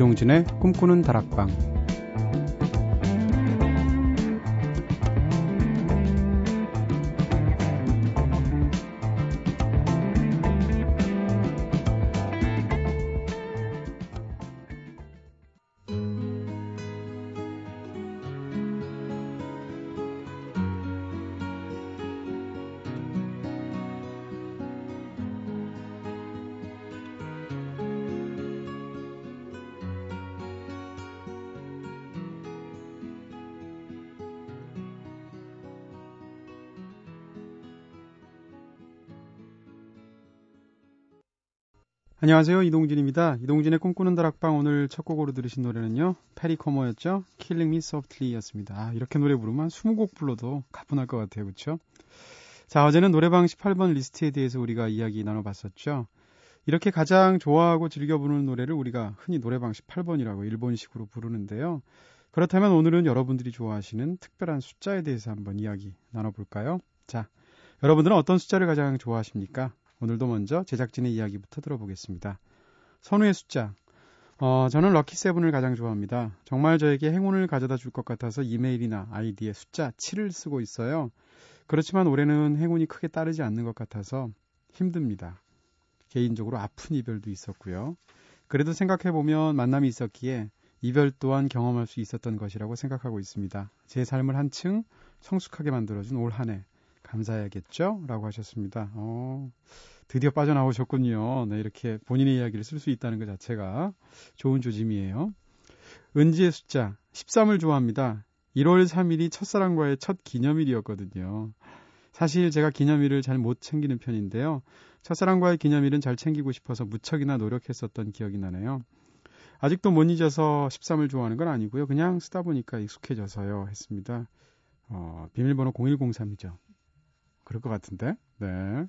이동진의 꿈꾸는 다락방 안녕하세요. 이동진입니다. 이동진의 꿈꾸는 다락방 오늘 첫 곡으로 들으신 노래는요. 페리 코모였죠. Killing Me Softly였습니다. 아, 이렇게 노래 부르면 20곡 불러도 가뿐할 것 같아요. 그렇죠? 자, 어제는 노래방 18번 리스트에 대해서 우리가 이야기 나눠봤었죠. 이렇게 가장 좋아하고 즐겨 부르는 노래를 우리가 흔히 노래방 18번이라고 일본식으로 부르는데요. 그렇다면 오늘은 여러분들이 좋아하시는 특별한 숫자에 대해서 한번 이야기 나눠볼까요? 자, 여러분들은 어떤 숫자를 가장 좋아하십니까? 오늘도 먼저 제작진의 이야기부터 들어보겠습니다. 선우의 숫자. 어, 저는 럭키 세븐을 가장 좋아합니다. 정말 저에게 행운을 가져다 줄 것 같아서 이메일이나 아이디에 숫자 7을 쓰고 있어요. 그렇지만 올해는 행운이 크게 따르지 않는 것 같아서 힘듭니다. 개인적으로 아픈 이별도 있었고요. 그래도 생각해보면 만남이 있었기에 이별 또한 경험할 수 있었던 것이라고 생각하고 있습니다. 제 삶을 한층 성숙하게 만들어준 올 한 해 감사해야겠죠? 라고 하셨습니다. 어, 드디어 빠져나오셨군요. 네, 이렇게 본인의 이야기를 쓸 수 있다는 것 자체가 좋은 조짐이에요. 은지의 숫자 13을 좋아합니다. 1월 3일이 첫사랑과의 첫 기념일이었거든요. 사실 제가 기념일을 잘 못 챙기는 편인데요. 첫사랑과의 기념일은 잘 챙기고 싶어서 무척이나 노력했었던 기억이 나네요. 아직도 못 잊어서 13을 좋아하는 건 아니고요. 그냥 쓰다 보니까 익숙해져서요. 했습니다. 어, 비밀번호 0103이죠. 그럴 것 같은데. 네.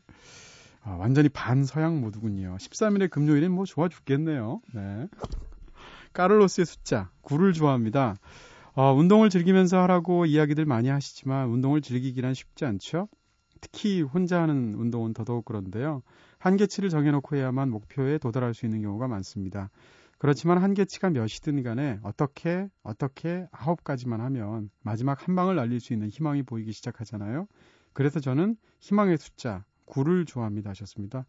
아, 완전히 반서양 모드군요. 13일의 금요일엔 뭐 좋아 죽겠네요. 네. 까를로스의 숫자, 9를 좋아합니다. 어, 운동을 즐기면서 하라고 이야기들 많이 하시지만 운동을 즐기기란 쉽지 않죠. 특히 혼자 하는 운동은 더더욱 그런데요. 한계치를 정해놓고 해야만 목표에 도달할 수 있는 경우가 많습니다. 그렇지만 한계치가 몇이든 간에 어떻게 어떻게 아홉 가지만 하면 마지막 한 방을 날릴 수 있는 희망이 보이기 시작하잖아요. 그래서 저는 희망의 숫자 9를 좋아합니다 하셨습니다.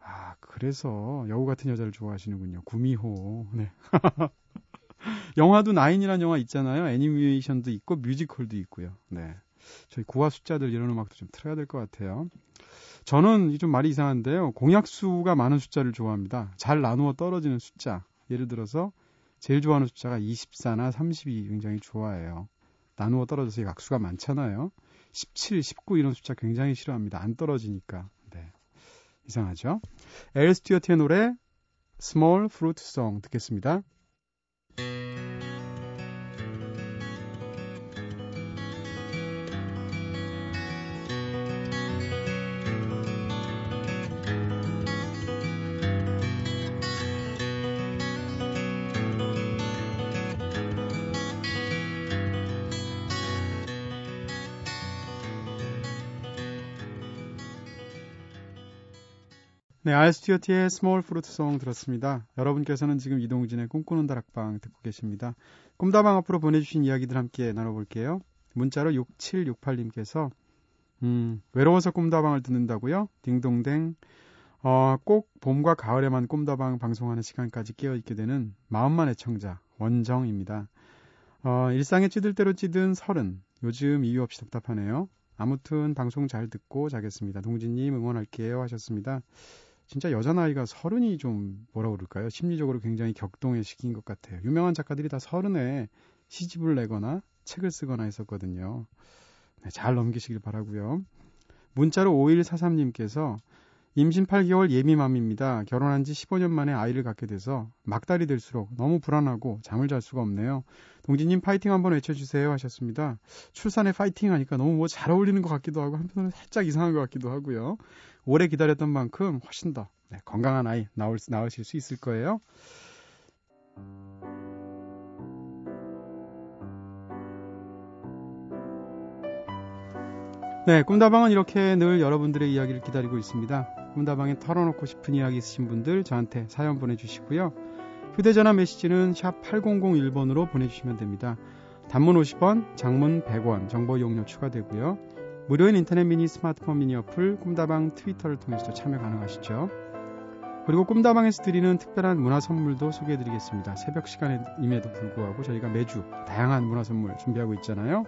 아, 그래서 여우 같은 여자를 좋아하시는군요. 구미호. 네. 영화도 나인이라는 영화 있잖아요. 애니메이션도 있고 뮤지컬도 있고요. 네. 저희 구화 숫자들 이런 음악도 좀 틀어야 될 것 같아요. 저는 좀 말이 이상한데요. 공약수가 많은 숫자를 좋아합니다. 잘 나누어 떨어지는 숫자. 예를 들어서 제일 좋아하는 숫자가 24나 32 굉장히 좋아해요. 나누어 떨어져서 약수가 많잖아요. 17, 19 이런 숫자 굉장히 싫어합니다. 안 떨어지니까. 네. 이상하죠? 엘 스튜어트의 노래 Small Fruit Song 듣겠습니다. 네, 알 스튜어트의 Small Fruit Song 들었습니다. 여러분께서는 지금 이동진의 꿈꾸는 다락방 듣고 계십니다. 꿈다방 앞으로 보내주신 이야기들 함께 나눠볼게요. 문자로 6768님께서 음, 외로워서 꿈다방을 듣는다고요? 딩동댕. 어, 꼭 봄과 가을에만 꿈다방 방송하는 시간까지 깨어있게 되는 마음만 애청자 원정입니다. 어, 일상에 찌들 대로 찌든 서른. 요즘 이유 없이 답답하네요. 아무튼 방송 잘 듣고 자겠습니다. 동진님 응원할게요 하셨습니다. 진짜 여자 나이가 서른이 좀 뭐라 그럴까요? 심리적으로 굉장히 격동의 시기인 것 같아요. 유명한 작가들이 다 서른에 시집을 내거나 책을 쓰거나 했었거든요. 네, 잘 넘기시길 바라고요. 문자로 5143님께서 임신 8개월 예미맘입니다. 결혼한 지 15년 만에 아이를 갖게 돼서 막달이 될수록 너무 불안하고 잠을 잘 수가 없네요. 동진님 파이팅 한번 외쳐주세요 하셨습니다. 출산에 파이팅 하니까 너무 뭐 잘 어울리는 것 같기도 하고 한편으로 살짝 이상한 것 같기도 하고요. 오래 기다렸던 만큼 훨씬 더 네, 건강한 아이 나올, 나으실 수 있을 거예요. 네, 꿈다방은 이렇게 늘 여러분들의 이야기를 기다리고 있습니다. 꿈다방에 털어놓고 싶은 이야기 있으신 분들 저한테 사연 보내주시고요. 휴대전화 메시지는 샵 8001번으로 보내주시면 됩니다. 단문 50원, 장문 100원, 정보 이용료 추가되고요. 무료인 인터넷 미니 스마트폰 미니 어플 꿈다방 트위터를 통해서도 참여 가능하시죠. 그리고 꿈다방에서 드리는 특별한 문화 선물도 소개해 드리겠습니다. 새벽 시간임에도 불구하고 저희가 매주 다양한 문화 선물 준비하고 있잖아요.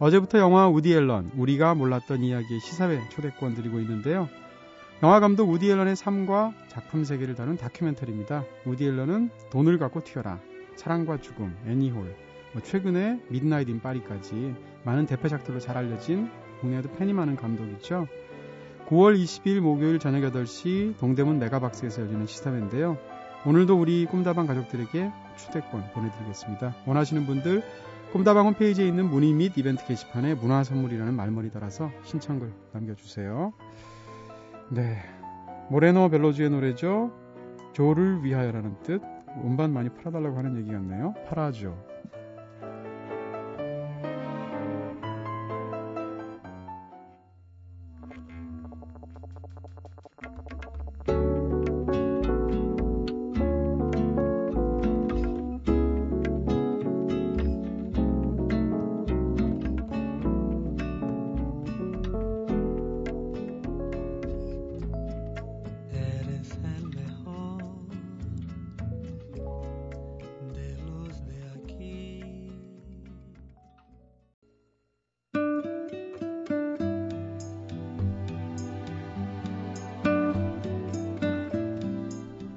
어제부터 영화 우디 앨런, 우리가 몰랐던 이야기의 시사회 초대권 드리고 있는데요. 영화 감독 우디 앨런의 삶과 작품 세계를 다룬 다큐멘터리입니다. 우디 앨런은 돈을 갖고 튀어라, 사랑과 죽음, 애니홀, 뭐 최근에 미드나잇 인 파리까지 많은 대표작들로 잘 알려진 국내에도 팬이 많은 감독이죠. 9월 20일 목요일 저녁 8시 동대문 메가박스에서 열리는 시사회인데요. 오늘도 우리 꿈다방 가족들에게 초대권 보내드리겠습니다. 원하시는 분들 꿈다방 홈페이지에 있는 문의 및 이벤트 게시판에 문화 선물이라는 말머리 달아서 신청글 남겨주세요. 네. 모레노 벨로즈의 노래죠. 조를 위하여라는 뜻. 음반 많이 팔아달라고 하는 얘기 같네요. 팔아줘.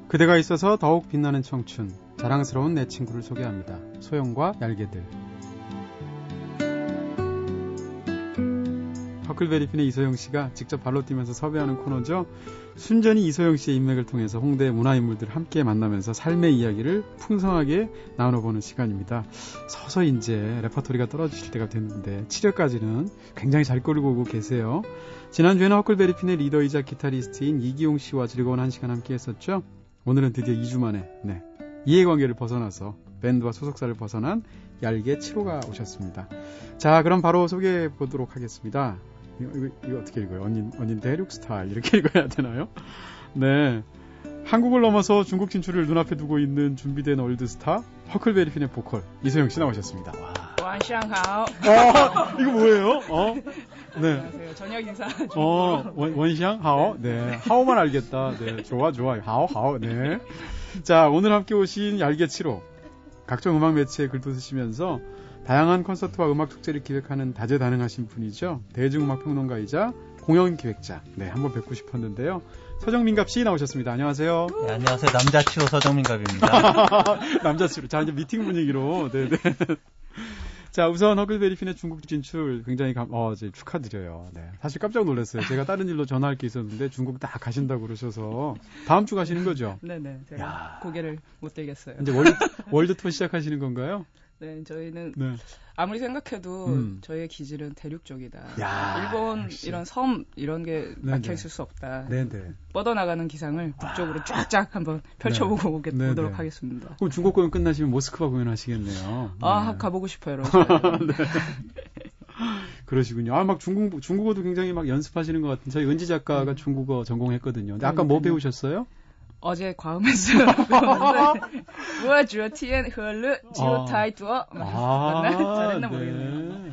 그대가 있어서 더욱 빛나는 청춘, 자랑스러운 내 친구를 소개합니다. 소영과 얄개들. 허클베리핀의 이소영 씨가 직접 발로 뛰면서 섭외하는 코너죠. 순전히 이소영 씨의 인맥을 통해서 홍대 문화인물들 함께 만나면서 삶의 이야기를 풍성하게 나눠보는 시간입니다. 서서히 이제 레퍼토리가 떨어지실 때가 됐는데 7회까지는 굉장히 잘 끌고 오고 계세요. 지난주에는 허클베리핀의 리더이자 기타리스트인 이기용 씨와 즐거운 한 시간 함께 했었죠. 오늘은 드디어 2주 만에 네, 이해관계를 벗어나서 밴드와 소속사를 벗어난 얄개 7호가 오셨습니다. 자, 그럼 바로 소개해 보도록 하겠습니다. 이거, 이거, 이거 어떻게 읽어요? 언닌, 언닌 대륙 스타일 이렇게 읽어야 되나요? 네. 한국을 넘어서 중국 진출을 눈앞에 두고 있는 준비된 월드스타 허클베리핀의 보컬 이소영 씨 나오셨습니다. 와. 晚上好. 어, 이거 뭐예요? 어? 네. 안녕하세요. 저녁 인사. 어, 원, 원샹 하오. 네. 하오만 알겠다. 네. 좋아, 좋아. 하오, 하오. 네. 자, 오늘 함께 오신 얄개치로 각종 음악 매체에 글도 쓰시면서 다양한 콘서트와 음악 축제를 기획하는 다재다능하신 분이죠. 대중음악 평론가이자 공연 기획자. 네, 한번 뵙고 싶었는데요. 서정민갑 씨 나오셨습니다. 안녕하세요. 네, 안녕하세요. 남자치로 서정민갑입니다. 남자치로. 자, 이제 미팅 분위기로. 네, 네. 자, 우선 허클베리핀의 중국 진출 굉장히 감, 어, 이제 축하드려요. 네. 사실 깜짝 놀랐어요. 제가 다른 일로 전화할 게 있었는데 중국 딱 가신다고 그러셔서 다음 주 가시는 거죠? 네네. 제가 야. 고개를 못 들겠어요. 이제 world, world 투어 시작하시는 건가요? 네, 저희는 네. 아무리 생각해도 음. 저희의 기질은 대륙 쪽이다. 야, 일본 역시. 이런 섬 이런 게 네네. 막혀 있을 수 없다. 네네. 뻗어나가는 기상을 북쪽으로 쫙쫙 한번 펼쳐보고 네. 오게, 보도록 하겠습니다. 그럼 중국 공연 끝나시면 모스크바 공연 하시겠네요. 아 네. 가보고 싶어요. 네. 그러시군요. 아, 막 중국, 중국어도 굉장히 막 연습하시는 것 같은 저희 은지 작가가 음. 중국어 전공했거든요. 근데 아까 뭐 배우셨어요? 어제 과음했어요. 뭐야 주어 티엔 헐르 지오 타이 두어 맞나? 잘했나 모르겠네요.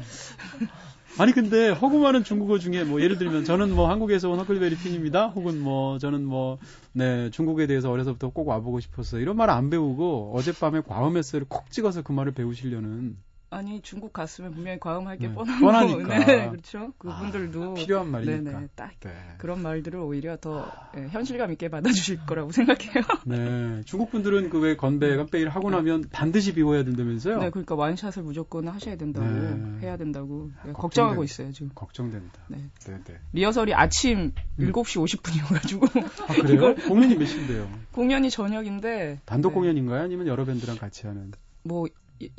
아니 근데 허구 많은 중국어 중에 뭐 예를 들면 저는 뭐 한국에서 온 허클베리 핀입니다. 혹은 뭐 저는 뭐 네, 중국에 대해서 어려서부터 꼭 와보고 싶었어요. 이런 말 안 배우고 어젯밤에 과음에스를 콕 찍어서 그 말을 배우시려는 아니 중국 갔으면 분명히 과음할 게 네. 뻔한 뻔하니까. 네, 그렇죠. 그분들도 아, 필요한 말이니까. 네네, 딱 네. 그런 말들을 오히려 더 네, 현실감 있게 받아주실 거라고 생각해요. 네, 중국 분들은 그 왜 건배 깜빼기를 하고 나면 반드시 비워야 된다면서요? 네, 그러니까 완샷을 무조건 하셔야 된다고 네. 해야 된다고 네, 걱정하고 있어요 지금. 걱정된다. 네, 네, 네. 리허설이 아침 음. 7시 50분이어가지고. 아 그래요? 공연이 몇 시인데요? 공연이 저녁인데. 단독 공연인가요? 아니면 여러 밴드랑 같이 하는? 뭐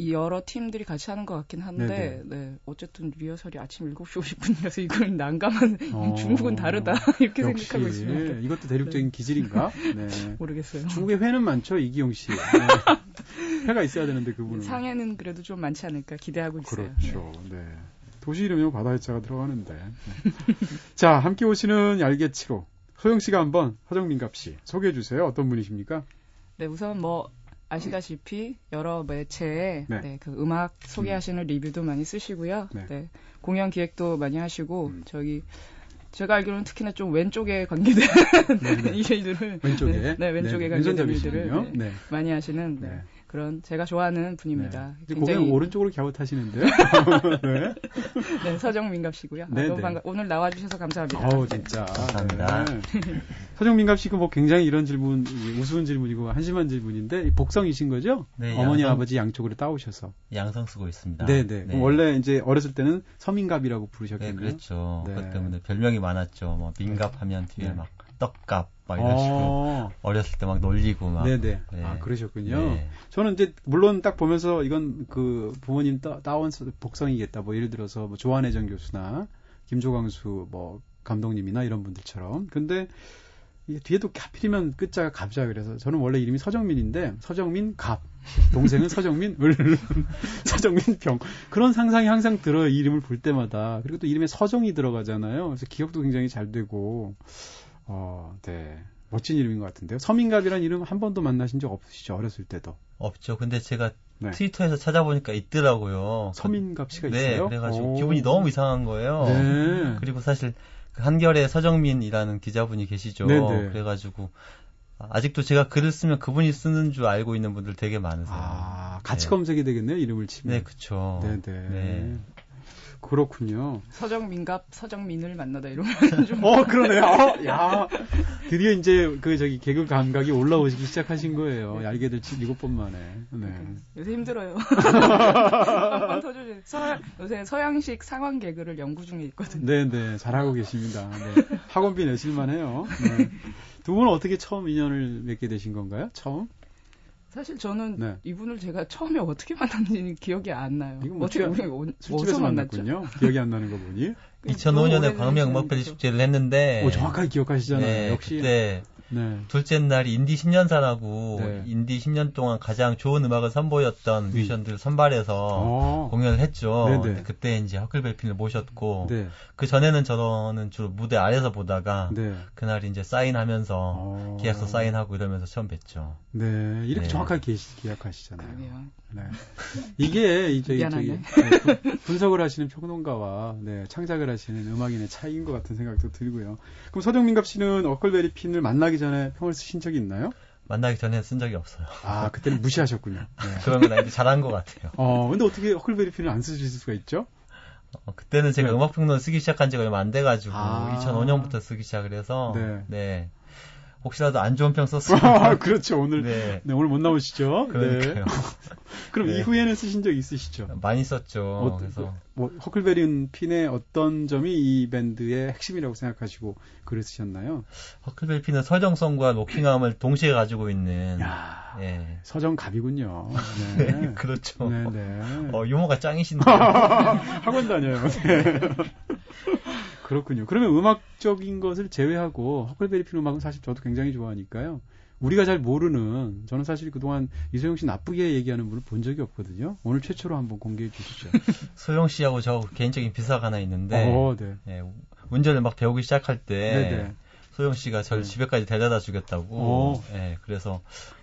여러 팀들이 같이 하는 것 같긴 한데, 네네. 네 어쨌든 리허설이 아침 7시 50분이라서 이건 난감한 어, 중국은 다르다 이렇게 역시, 생각하고 있습니다. 이것도 대륙적인 네. 기질인가? 네. 모르겠어요. 중국에 회는 많죠 이기용 씨. 네. 회가 있어야 되는데 그분은 상해는 그래도 좀 많지 않을까 기대하고 있어요. 그렇죠. 네. 네. 도시 이름이면 바다의 자가 들어가는데. 네. 자, 함께 오시는 얄개치로 소영 씨가 한번 허정민갑 씨 소개해 주세요. 어떤 분이십니까? 네, 우선 뭐 아시다시피 여러 매체에 네. 네, 그 음악 소개하시는 음. 리뷰도 많이 쓰시고요. 네. 네. 공연 기획도 많이 하시고 음. 저기 제가 알기로는 특히나 좀 왼쪽에 관계된 네, 네. 일들을 왼쪽에 네, 네 왼쪽에 관계된 일들을 네, 많이 하시는 그런 제가 좋아하는 분입니다. 네. 굉장히 오른쪽으로 갸웃 하시는데요. 네. 네, 서정민갑 씨고요. 네, 아, 너무 네. 반가... 오늘 나와주셔서 감사합니다. 어우 진짜 감사합니다. 네. 서정민갑 씨가 뭐 굉장히 이런 질문 우스운 질문이고 한심한 질문인데 복성이신 거죠? 네. 어머니 양성... 아버지 양쪽으로 따오셔서 양성 쓰고 있습니다. 네네. 네. 원래 이제 어렸을 때는 서민갑이라고 부르셨겠네요. 네, 그렇죠. 네. 그것 때문에 별명이 많았죠. 뭐 민갑하면 뒤에 막 떡값 막 이런 식으로 어. 어렸을 때 막 놀리고 막. 네네. 네. 아 그러셨군요. 네. 저는 이제 물론 딱 보면서 이건 그 부모님 따, 따온 복성이겠다. 뭐 예를 들어서 뭐 조한혜정 교수나 김조광수 뭐 감독님이나 이런 분들처럼. 근데 이게 뒤에도 하필이면 끝자가 갑자 그래서 저는 원래 이름이 서정민인데 서정민 갑 동생은 서정민 을 서정민 병 그런 상상이 항상 들어요 이름을 볼 때마다 그리고 또 이름에 서정이 들어가잖아요 그래서 기억도 굉장히 잘 되고 어, 네. 멋진 이름인 것 같은데요. 서민갑이라는 이름 한 번도 만나신 적 없으시죠? 어렸을 때도. 없죠. 근데 제가 네. 트위터에서 찾아보니까 있더라고요. 서민갑 씨가 네, 있어요? 그래가지고 오. 기분이 너무 이상한 거예요. 네. 그리고 사실 그 한결의 서정민이라는 기자분이 계시죠. 네네. 네. 그래가지고 아직도 제가 글을 쓰면 그분이 쓰는 줄 알고 있는 분들 되게 많으세요. 아, 같이 네. 검색이 되겠네요, 이름을 치면. 네, 그쵸. 네네. 네. 그렇군요. 서정민갑 서정민을 만나다 이러면 좀. 어 그러네요. 어, 야 드디어 이제 그 저기 개그 감각이 올라오시기 시작하신 거예요. 알게 될 일곱 번 만에. 네. 요새 힘들어요. 한번 터주세요. 서, 요새 서양식 상황 개그를 연구 중에 있거든요. 네네 네. 잘하고 계십니다. 네. 학원비 내실만 해요. 네. 두 분은 어떻게 처음 인연을 맺게 되신 건가요? 처음? 사실 저는 네. 이분을 제가 처음에 어떻게 만났는지 기억이 안 나요. 어떻게 우리 술집에서 만났군요. 기억이 안 나는 거 보니. 2005년에 광명 음악페리 축제를 했는데. 오, 정확하게 기억하시잖아요. 네, 역시. 그때 네. 둘째 날이 인디 10년사라고 네. 인디 10년 동안 가장 좋은 음악을 선보였던 음. 뮤지션들 선발해서 어. 공연을 했죠. 네네. 그때 이제 허클벨핀을 모셨고 네. 그 전에는 저는 주로 무대 아래서 보다가 네. 그날 이제 사인하면서 어. 계약서 사인하고 이러면서 처음 뵀죠. 네, 이렇게 네. 정확하게 기억하시잖아요. 그러네요. 네. 이게 이제 저기 네, 분석을 하시는 평론가와 네, 창작을 하시는 음악인의 차이인 것 같은 생각도 들고요. 그럼 서정민갑 씨는 어클베리 핀을 만나기 전에 평을 쓰신 적이 있나요? 만나기 전에 쓴 적이 없어요. 아, 그때는 무시하셨군요. 네. 그러면 아이디 잘한 것 같아요. 어, 근데 어떻게 허클베리 핀을 안 쓰실 수가 있죠? 어, 그때는 제가 네. 음악 평론 쓰기 시작한 지가 얼마 안 돼가지고, 아. 2005년부터 쓰기 시작을 해서, 네. 네. 혹시라도 안 좋은 평 썼으면. 아, 그렇죠. 오늘, 네. 네. 오늘 못 나오시죠? 그러니까요. 네. 그럼 네. 이후에는 쓰신 적 있으시죠? 많이 썼죠. 어, 그래서. 뭐, 허클베리 핀의 어떤 점이 이 밴드의 핵심이라고 생각하시고 글을 쓰셨나요? 허클베리 핀은 서정성과 로킹함을 동시에 가지고 있는. 야 예. 서정갑이군요. 네. 네. 그렇죠. 네, 네. 어, 유머가 짱이신데. 학원 다녀요. 네. 그렇군요. 그러면 음악적인 것을 제외하고 허클베리 핀 음악은 사실 저도 굉장히 좋아하니까요. 우리가 잘 모르는 저는 사실 그동안 이소영 씨 나쁘게 얘기하는 분을 본 적이 없거든요. 오늘 최초로 한번 공개해 주시죠. 소영 씨하고 저 개인적인 비사가 하나 있는데 어, 네. 네, 운전을 막 배우기 시작할 때 네네. 소영 씨가 저를 네. 집에까지 데려다 주겠다고 어. 네, 그래서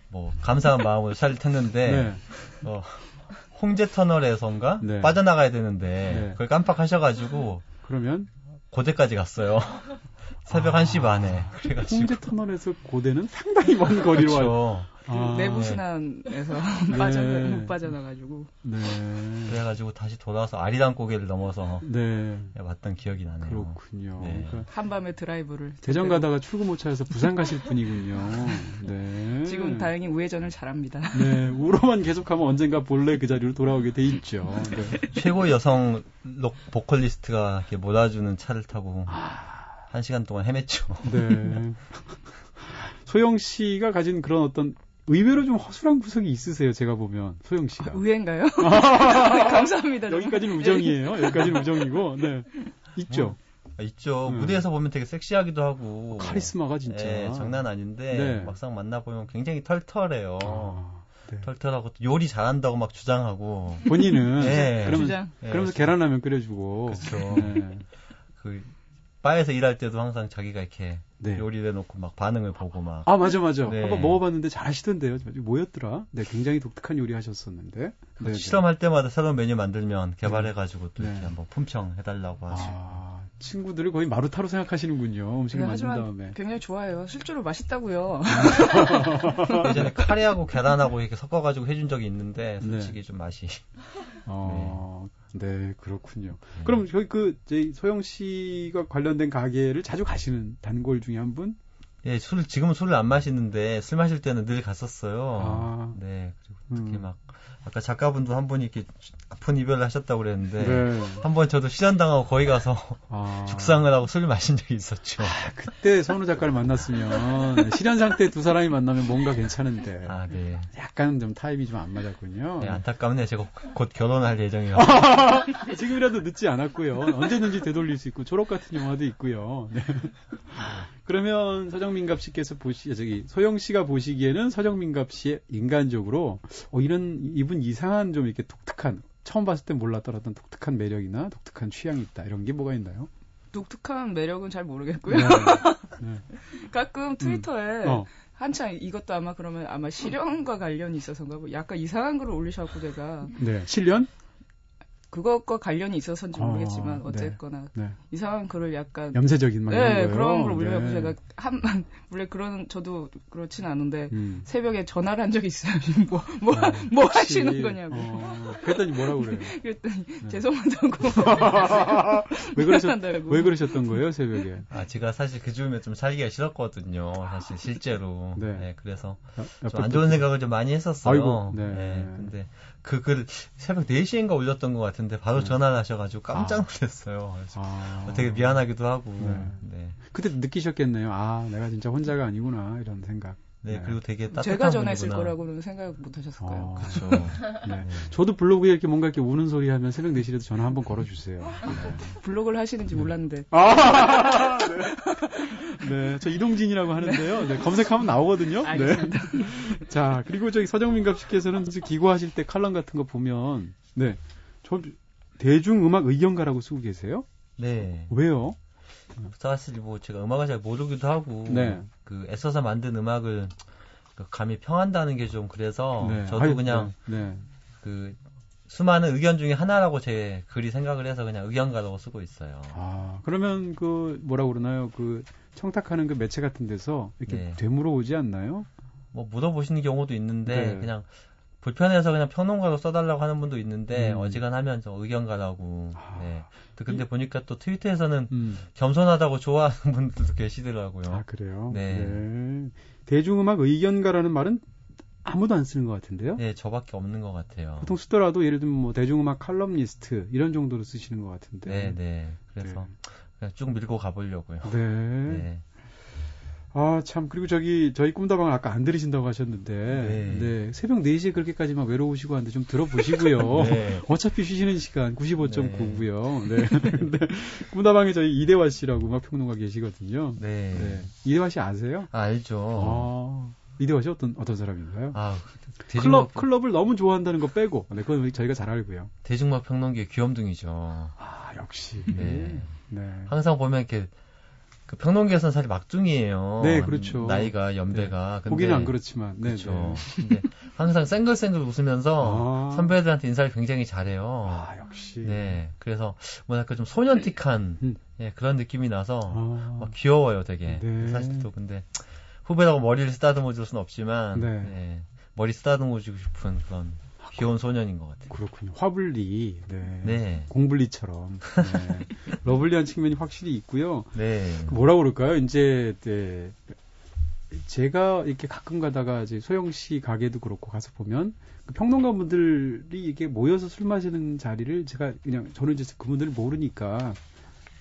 뭐 감사한 마음으로 차를 탔는데 네. 어, 홍제 터널에선가 네. 빠져나가야 되는데 네. 그걸 깜빡하셔가지고 그러면 고대까지 갔어요. 새벽 아, 1시 반에. 그래가지고. 홍제 터널에서 고대는 상당히 먼 거리로 그렇죠. 아, 내부 신안에서 네. 빠져 못 빠져나가지고. 네. 그래가지고 다시 돌아와서 아리랑 고개를 넘어서 네. 왔던 기억이 나네요. 그렇군요. 네. 그러니까 한밤에 드라이브를 대전 가다가 출구 못 찾아서 부산 가실 분이군요. 네. 지금 다행히 우회전을 잘합니다. 네. 우로만 계속하면 언젠가 본래 그 자리로 돌아오게 돼 있죠. 네. 최고 여성 록 보컬리스트가 이렇게 몰아주는 차를 타고. 아. 한 시간 동안 헤맸죠. 네. 소영 씨가 가진 그런 어떤 의외로 좀 허술한 구석이 있으세요, 제가 보면. 소영 씨가. 아, 의외인가요? 감사합니다. 여기까지는 우정이에요. 여기까지는 우정이고, 네. 있죠. 어, 있죠. 네. 무대에서 보면 되게 섹시하기도 하고. 카리스마가 진짜. 네, 장난 아닌데, 네. 막상 만나보면 굉장히 털털해요. 아, 네. 털털하고 요리 잘한다고 막 주장하고. 본인은. 네. 그러면, 주장. 그러면서 계란라면 끓여주고. 그렇죠. 네. 그 바에서 일할 때도 항상 자기가 이렇게 네. 요리를 해놓고 막 반응을 보고 막. 아 맞아 맞아. 네. 한번 먹어봤는데 잘 하시던데요. 뭐였더라? 네, 굉장히 독특한 요리 하셨었는데. 네, 실험할 때마다 새로운 메뉴 만들면 개발해가지고 또 이렇게 네. 한번 품평해달라고 하시고. 아, 친구들을 거의 마루타로 생각하시는군요. 음식을 네, 만든 다음에. 굉장히 좋아해요. 실제로 맛있다고요. 예전에 카레하고 계란하고 이렇게 섞어가지고 해준 적이 있는데 솔직히 네. 좀 맛이. 어, 네. 네 그렇군요. 네. 그럼 저희 그 저희 소영 씨가 관련된 가게를 자주 가시는 단골 중에 한 분? 예, 술 지금은 술을 안 마시는데 술 마실 때는 늘 갔었어요. 아. 네, 그리고 특히 음. 막 아까 작가분도 한 분이 이렇게 아픈 이별을 하셨다고 그랬는데 네. 한번 저도 실현당하고 거기 가서 아. 죽상을 하고 술을 마신 적이 있었죠. 아, 그때 선우 작가를 만났으면 실현 상태 두 사람이 만나면 뭔가 괜찮은데 아, 네. 약간 좀 타입이 좀 안 맞았군요. 네, 안타깝네요. 제가 곧 결혼할 예정이요. 지금이라도 늦지 않았고요. 언제든지 되돌릴 수 있고 졸업 같은 영화도 있고요. 네. 그러면 서정민갑 씨께서 보시 저기 소영 씨가 보시기에는 서정민갑 씨의 인간적으로 어, 이런 이분 이상한 좀 이렇게 독특한 처음 봤을 때 몰랐던 어떤 독특한 매력이나 독특한 취향이 있다 이런 게 뭐가 있나요? 독특한 매력은 잘 모르겠고요. 네. 네. 가끔 트위터에 음. 어. 한창 이것도 아마 그러면 아마 실현과 관련이 있어서인가 뭐 약간 이상한 글을 올리셔갖고 제가 네 실현? 그것과 관련이 있어서인지 어, 모르겠지만 어, 쨌거나 네, 네. 이상한 글을 약간 염세적인 말 네, 그런 걸 올려고 네. 제가 한 원래 그런 저도 그렇진 않은데 음. 새벽에 전화를 한 적이 있어요. 뭐뭐 뭐, 뭐, 어, 뭐 하시는 거냐고. 어, 그랬더니 뭐라고 그래요? 그랬더니 네. 죄송하다고. 왜 그러셨 왜 그러셨던 거예요 새벽에? 아 제가 사실 그 즈음에 좀 살기가 싫었거든요. 사실 실제로. 네. 네 그래서 좀 안 좋은 생각을 좀 많이 했었어요. 아이고, 네. 네. 근데 그 글 새벽 4시인가 올렸던 것 같은데 바로 네. 전화를 하셔가지고 깜짝 아. 놀랐어요. 그래서 아. 되게 미안하기도 하고. 네. 네. 그때 느끼셨겠네요. 아, 내가 진짜 혼자가 아니구나 이런 생각. 네, 네. 그리고 되게 따뜻한 제가 전했을 거라고는 생각 못 하셨을 까요 아, 그렇죠. 네. 저도 블로그에 이렇게 뭔가 이렇게 우는 소리 하면 새벽 4시라도 전화 한번 걸어 주세요. 네. 블로그를 하시는지 몰랐는데. 아, 네. 네. 저 이동진이라고 하는데요. 네, 검색하면 나오거든요. 네. 알겠습니다. 자, 그리고 저기 서정민 갑 씨께서는 기고하실 때 칼럼 같은 거 보면 네. 저 대중음악 의견가라고 쓰고 계세요? 네. 왜요? 사실 뭐 제가 음악을 잘 모르기도 하고 네. 그 애써서 만든 음악을 그 감히 평한다는 게 좀 그래서 네. 저도 아유, 그냥 네. 네. 그 수많은 의견 중에 하나라고 제 글이 생각을 해서 그냥 의견가라고 쓰고 있어요. 아 그러면 그 뭐라 그러나요? 그 청탁하는 그 매체 같은 데서 이렇게 네. 되물어 오지 않나요? 뭐 물어보시는 경우도 있는데 네. 그냥 불편해서 그냥 평론가로 써달라고 하는 분도 있는데 음. 어지간하면 저 의견가라고. 아. 네. 근데 보니까 또 트위터에서는 음. 겸손하다고 좋아하는 분들도 계시더라고요. 아 그래요? 네. 네. 대중음악 의견가라는 말은 아무도 안 쓰는 것 같은데요? 네, 저밖에 없는 것 같아요. 보통 쓰더라도 예를 들면 뭐 대중음악 칼럼니스트 이런 정도로 쓰시는 것 같은데. 네, 네. 그래서 네. 쭉 밀고 가보려고요. 네. 네. 아, 참. 그리고 저기, 저희 꿈다방을 아까 안 들으신다고 하셨는데, 네. 네. 새벽 4시에 그렇게까지만 외로우시고 하는데 좀 들어보시고요. 네. 어차피 쉬시는 시간 95.9고요. 네. 네. 꿈다방에 저희 이대화 씨라고 음악 평론가 계시거든요. 네. 네. 이대화 씨 아세요? 아, 알죠. 아, 이대화 씨 어떤, 어떤 사람인가요? 아. 클럽, 클럽을 너무 좋아한다는 거 빼고, 네, 그건 저희가 잘 알고요. 대중막 평론계의 귀염둥이죠. 아, 역시. 네. 네. 항상 보면 이렇게 그 평론계에서는 사실 막중이에요. 네, 그렇죠. 나이가 연배가. 네. 보기는 안 그렇지만. 네, 그렇죠. 네. 근데 항상 쌩글쌩글 웃으면서 아. 선배들한테 인사를 굉장히 잘해요. 아, 역시. 네. 그래서 뭐랄까 좀 소년틱한 음. 예, 그런 느낌이 나서 아. 막 귀여워요, 되게. 네. 사실 또 근데 후배라고 머리를 쓰다듬어 줄 수는 없지만 네. 예, 머리 쓰다듬어 주고 싶은 그런 귀여운 소년인 것 같아요. 그렇군요. 화블리, 네. 네. 공블리처럼. 네. 러블리한 측면이 확실히 있고요. 네. 뭐라 그럴까요? 이제, 네. 제가 이렇게 가끔 가다가 이제 소영 씨 가게도 그렇고 가서 보면 그 평론가 분들이 이렇게 모여서 술 마시는 자리를 제가 그냥 저는 이제 그분들을 모르니까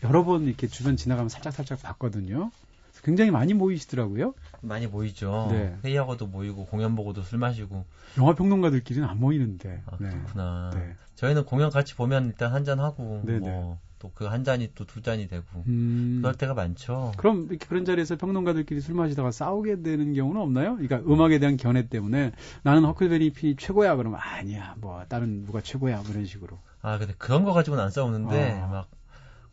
여러 번 이렇게 주변 지나가면 살짝 살짝 봤거든요. 굉장히 많이 모이시더라고요. 많이 모이죠. 네. 회의하고도 모이고 공연 보고도 술 마시고. 영화 평론가들끼리는 안 모이는데. 아, 네. 그렇구나. 네. 저희는 공연 같이 보면 일단 한 잔 하고 뭐 또 그 한 잔이 또 두 잔이 되고 음... 그럴 때가 많죠. 그럼 이렇게 그런 자리에서 평론가들끼리 술 마시다가 싸우게 되는 경우는 없나요? 그러니까 음악에 대한 견해 때문에 나는 허클베리 핀이 최고야 그러면 아니야 뭐 다른 누가 최고야 뭐 이런 식으로. 아 근데 그런 거 가지고는 안 싸우는데 아... 막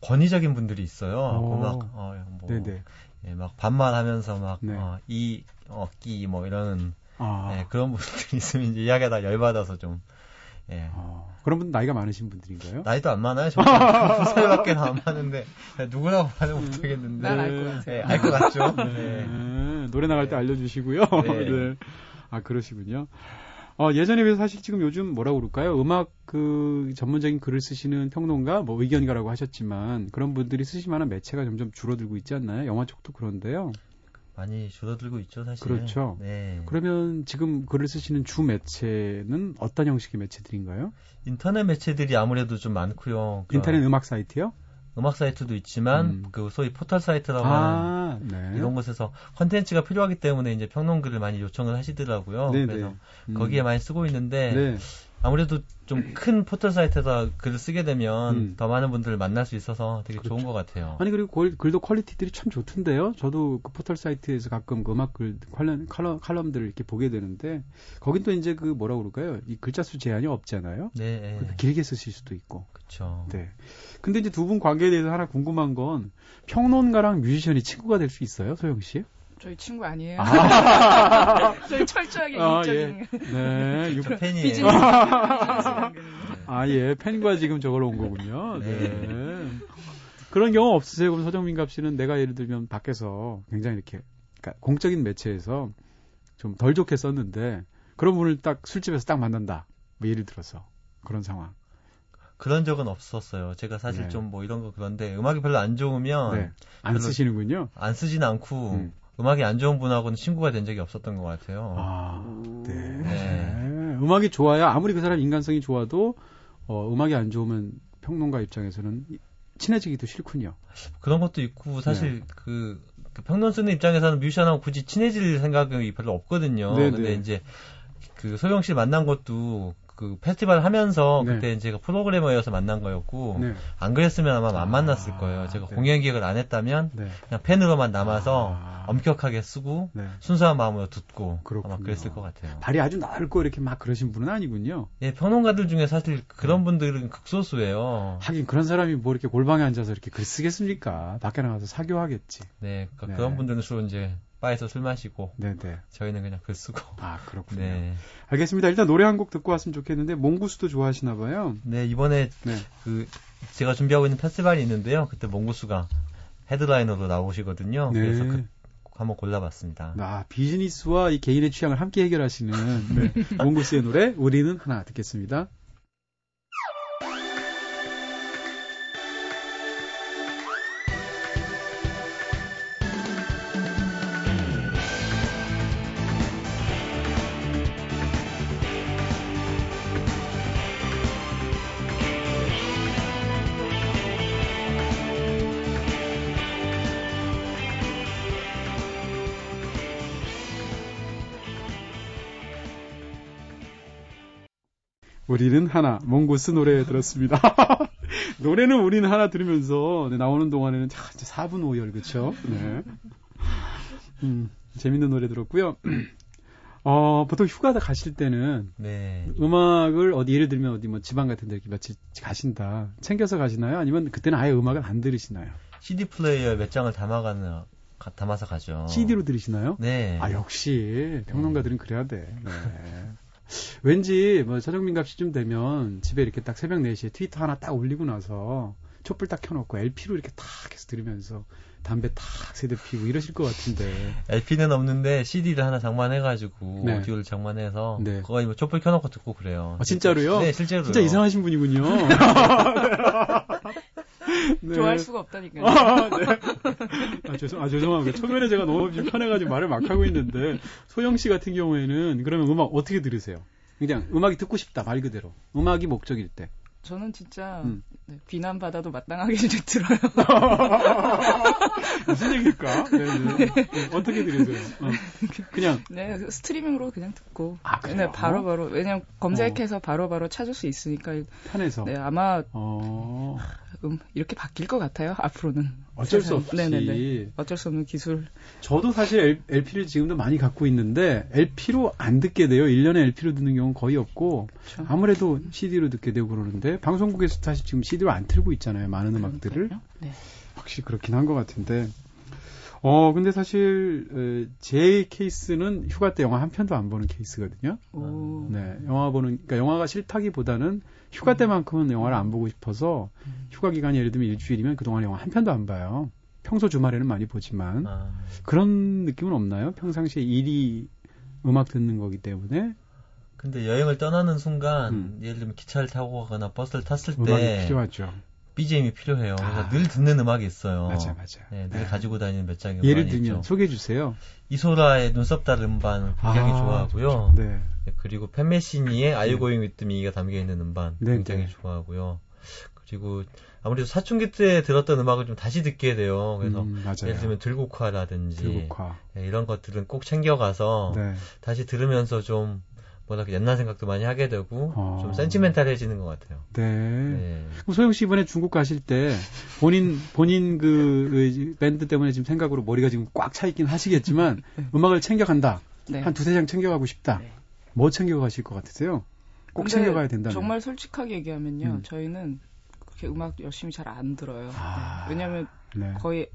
권위적인 분들이 있어요. 그 막, 어, 뭐, 네네. 예, 막 반말하면서 막, 네. 어, 이, 어끼, 뭐 이러는, 아. 예, 그런 분들이 있으면 이제 이야기하다 열받아서 좀, 예. 아, 그런 분 나이가 많으신 분들인가요? 나이도 안 많아요. 저는 두 살밖에 안 많은데 누구라고 말을 음, 못하겠는데. 난알것 같아요. 네, 알것 같죠. 네. 네. 노래 나갈 때 알려주시고요. 네. 네. 아 그러시군요. 어, 예전에 비해서 사실 지금 요즘 뭐라고 그럴까요? 음악 그 전문적인 글을 쓰시는 평론가, 뭐 의견가라고 하셨지만 그런 분들이 쓰실 만한 매체가 점점 줄어들고 있지 않나요? 영화 쪽도 그런데요. 많이 줄어들고 있죠, 사실. 그렇죠. 네. 그러면 지금 글을 쓰시는 주 매체는 어떤 형식의 매체들인가요? 인터넷 매체들이 아무래도 좀 많고요. 그 인터넷 음악 사이트요? 음악 사이트도 있지만 음. 그 소위 포털 사이트라고 아, 하는 네. 이런 곳에서 컨텐츠가 필요하기 때문에 이제 평론글을 많이 요청을 하시더라고요. 네네. 그래서 음. 거기에 많이 쓰고 있는데 네. 아무래도 좀 큰 포털 사이트에서 글을 쓰게 되면 음. 더 많은 분들을 만날 수 있어서 되게 그렇죠. 좋은 것 같아요. 아니 그리고 글, 글도 퀄리티들이 참 좋던데요. 저도 그 포털 사이트에서 가끔 그 음악 글 관련 칼럼, 칼럼들을 이렇게 보게 되는데 거긴 또 이제 그 뭐라 그럴까요? 이 글자 수 제한이 없잖아요. 네. 길게 쓰실 수도 있고. 그렇죠. 네. 근데 이제 두 분 관계에 대해서 하나 궁금한 건 평론가랑 뮤지션이 친구가 될 수 있어요, 소영 씨? 저희 친구 아니에요. 아. 저희 철저하게 아, 예. 네, 육 팬이에요. 아, 예. 팬과 지금 저걸 온 거군요. 네. 네. 그런 경우 없으세요? 그럼 서정민 갑 씨는 내가 예를 들면 밖에서 굉장히 이렇게 그러니까 공적인 매체에서 좀 덜 좋게 썼는데 그런 분을 딱 술집에서 딱 만난다. 뭐 예를 들어서 그런 상황. 그런 적은 없었어요. 제가 사실 네. 좀뭐 이런 거 그런데 음악이 별로 안 좋으면 네. 안 쓰시는군요. 안 쓰진 않고 음. 음악이 안 좋은 분하고는 친구가 된 적이 없었던 것 같아요. 아, 네. 네. 음악이 좋아야 아무리 그 사람 인간성이 좋아도 어, 음악이 안 좋으면 평론가 입장에서는 친해지기도 싫군요. 그런 것도 있고 사실 네. 그, 그, 평론 쓰는 입장에서는 뮤지션하고 굳이 친해질 생각이 별로 없거든요. 네네. 근데 네. 이제 그 소영 씨 만난 것도 그 페스티벌 하면서 네. 그때 제가 프로그래머여서 만난 거였고 네. 안 그랬으면 아마 안 만났을 거예요. 제가 네. 공연 기획을 안 했다면 네. 그냥 팬으로만 남아서 아. 엄격하게 쓰고 네. 순수한 마음으로 듣고 그렇군요. 아마 그랬을 것 같아요. 발이 아주 넓고 이렇게 막 그러신 분은 아니군요. 예, 평론가들 중에 사실 그런 네. 분들은 극소수예요. 하긴 그런 사람이 뭐 이렇게 골방에 앉아서 이렇게 글 쓰겠습니까? 밖에 나가서 사교하겠지. 네, 그러니까 그런 분들은 주로 이제 바에서 술 마시고 네네. 저희는 그냥 글 쓰고 아 그렇군요. 네. 알겠습니다. 일단 노래 한 곡 듣고 왔으면 좋겠는데 몽구수도 좋아하시나 봐요. 네 이번에 네. 그 제가 준비하고 있는 페스티벌이 있는데요. 그때 몽구수가 헤드라이너로 나오시거든요. 네. 그래서 그 한번 골라봤습니다. 아 비즈니스와 이 개인의 취향을 함께 해결하시는 네. 몽구수의 노래 우리는 하나 듣겠습니다. 우리는 하나, 몽고스 노래 들었습니다. 노래는 우리는 하나 들으면서 네, 나오는 동안에는 자, 이제 4분 5열, 그쵸? 네. 음, 재밌는 노래 들었고요. 어, 보통 휴가 가실 때는 네. 음악을 어디 예를 들면 어디 뭐 지방 같은 데 이렇게 며칠 가신다. 챙겨서 가시나요? 아니면 그때는 아예 음악을 안 들으시나요? CD 플레이어 몇 장을 담아가는 담아서 가죠. CD로 들으시나요? 네. 아 역시 평론가들은 그래야 돼. 네. 왠지 뭐 서정민 값이쯤 되면 집에 이렇게 딱 새벽 4시에 트위터 하나 딱 올리고 나서 촛불 딱 켜놓고 LP로 이렇게 탁 해서 들으면서 담배 탁 세대 피고 이러실 것 같은데. LP는 없는데 CD를 하나 장만해가지고 네. 오디오를 장만해서 네. 거기 뭐 촛불 켜놓고 듣고 그래요. 아, 진짜로요? 네, 실제로. 진짜 이상하신 분이군요. 네. 좋아할 수가 없다니까요. 아, 네. 아, 죄송, 아, 죄송합니다. 초면에 제가 너무 불편해가지고 말을 막 하고 있는데, 소영 씨 같은 경우에는 그러면 음악 어떻게 들으세요? 그냥 음악이 듣고 싶다, 말 그대로. 음악이 목적일 때. 저는 진짜 음. 네, 비난 받아도 마땅하게 들어요. 무슨 얘기일까? 네, 네. 네. 어떻게 들으세요? 어. 그냥 네 스트리밍으로 그냥 듣고 아, 네 바로 바로 왜냐면 검색해서 어. 바로 바로 찾을 수 있으니까 편해서 네 아마 어. 음, 이렇게 바뀔 것 같아요 앞으로는. 어쩔 수 없이. 네네네. 어쩔 수 없는 기술. 저도 사실 LP를 지금도 많이 갖고 있는데 LP로 안 듣게 돼요. 1년에 LP로 듣는 경우는 거의 없고 그렇죠. 아무래도 CD로 듣게 되고 그러는데 방송국에서 사실 지금 CD로 안 틀고 있잖아요. 많은 음악들을. 네. 확실히 그렇긴 한 것 같은데. 어, 근데 사실 제 케이스는 휴가 때 영화 한 편도 안 보는 케이스거든요. 오. 네, 영화 보는 그러니까 영화가 싫다기보다는 휴가 때만큼은 영화를 안 보고 싶어서 휴가 기간이 예를 들면 일주일이면 그동안 영화 한 편도 안 봐요. 평소 주말에는 많이 보지만 아. 그런 느낌은 없나요? 평상시에 일이 음악 듣는 거기 때문에 근데 여행을 떠나는 순간 음. 예를 들면 기차를 타고 가거나 버스를 탔을 때 필요하죠. BGM이 필요해요. 그래서 아. 늘 듣는 음악이 있어요. 맞아, 맞아. 네, 늘 네. 가지고 다니는 몇 장의 예를 들면 소개해 주세요. 이소라의 눈썹 다른 음반 굉장히 아, 좋아하고요. 네. 네. 그리고 팬메시니의 Are You Going With Me가 담겨 있는 음반 네, 굉장히 네. 좋아하고요. 그리고 아무래도 사춘기 때 들었던 음악을 좀 다시 듣게 돼요. 그래서 음, 예를 들면 들국화라든지 들국화. 네, 이런 것들은 꼭 챙겨가서 네. 다시 들으면서 좀 뭐라 옛날 생각도 많이 하게 되고 어. 좀 센치멘탈해지는 것 같아요. 네. 네. 그럼 소영 씨 이번에 중국 가실 때 본인 본인 그, 그 밴드 때문에 지금 생각으로 머리가 지금 꽉 차 있긴 하시겠지만 네. 음악을 챙겨간다. 네. 한 두세 장 챙겨가고 싶다. 네. 뭐 챙겨가실 것 같으세요? 꼭 챙겨가야 된다. 정말 솔직하게 얘기하면요, 음. 저희는 그렇게 음악 열심히 잘 안 들어요. 아. 네. 왜냐하면 네. 거의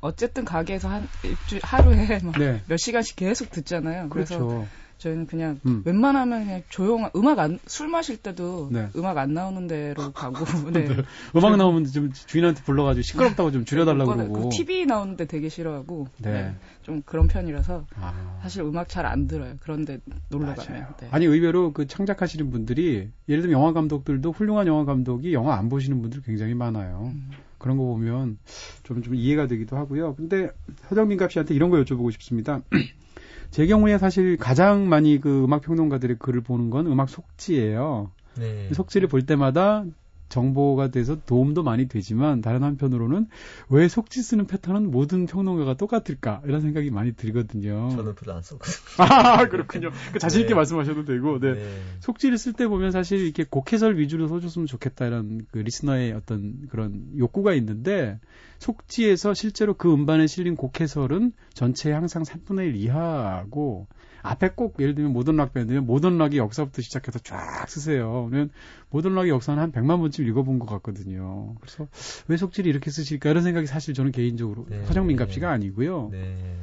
어쨌든 가게에서 한 일주 하루에 몇 시간씩 계속 듣잖아요. 그렇죠. 그래서 저희는 그냥 음. 웬만하면 그냥 조용한 음악 안 술 마실 때도 네. 음악 안 나오는 데로 가고 네. 네. 음악 나오면 좀 주인한테 불러가지고 시끄럽다고 좀 줄여달라고 네, 그러고 그 TV 나오는데 되게 싫어하고 네. 네. 좀 그런 편이라서 아. 사실 음악 잘 안 들어요. 그런데 놀러 가면 네. 아니 의외로 그 창작하시는 분들이 예를 들면 영화 감독들도 훌륭한 영화 감독이 영화 안 보시는 분들 굉장히 많아요. 음. 그런 거 보면 좀, 좀 이해가 되기도 하고요. 근데 서정민갑 씨한테 이런 거 여쭤보고 싶습니다. 제 경우에 사실 가장 많이 그 음악 평론가들의 글을 보는 건 음악 속지예요. 네. 속지를 볼 때마다 정보가 돼서 도움도 많이 되지만 다른 한편으로는 왜 속지 쓰는 패턴은 모든 평론가가 똑같을까 이런 생각이 많이 들거든요. 저는 별로 안 썼거든요. 아 그렇군요. 그 자신 있게 네. 말씀하셔도 되고, 네. 네. 속지를 쓸 때 보면 사실 이렇게 곡해설 위주로 써줬으면 좋겠다 이런 그 리스너의 어떤 그런 욕구가 있는데 속지에서 실제로 그 음반에 실린 곡해설은 전체의 항상 3분의 1 이하고 앞에 꼭 예를 들면 모던 락 밴드면 모던 락의 역사부터 시작해서 쫙 쓰세요. 그러면 모던 락의 역사는 한 100만 번쯤 읽어본 것 같거든요. 그래서 왜 속지를 이렇게 쓰실까 이런 생각이 사실 저는 개인적으로 네. 서정민 갑씨가 아니고요. 네.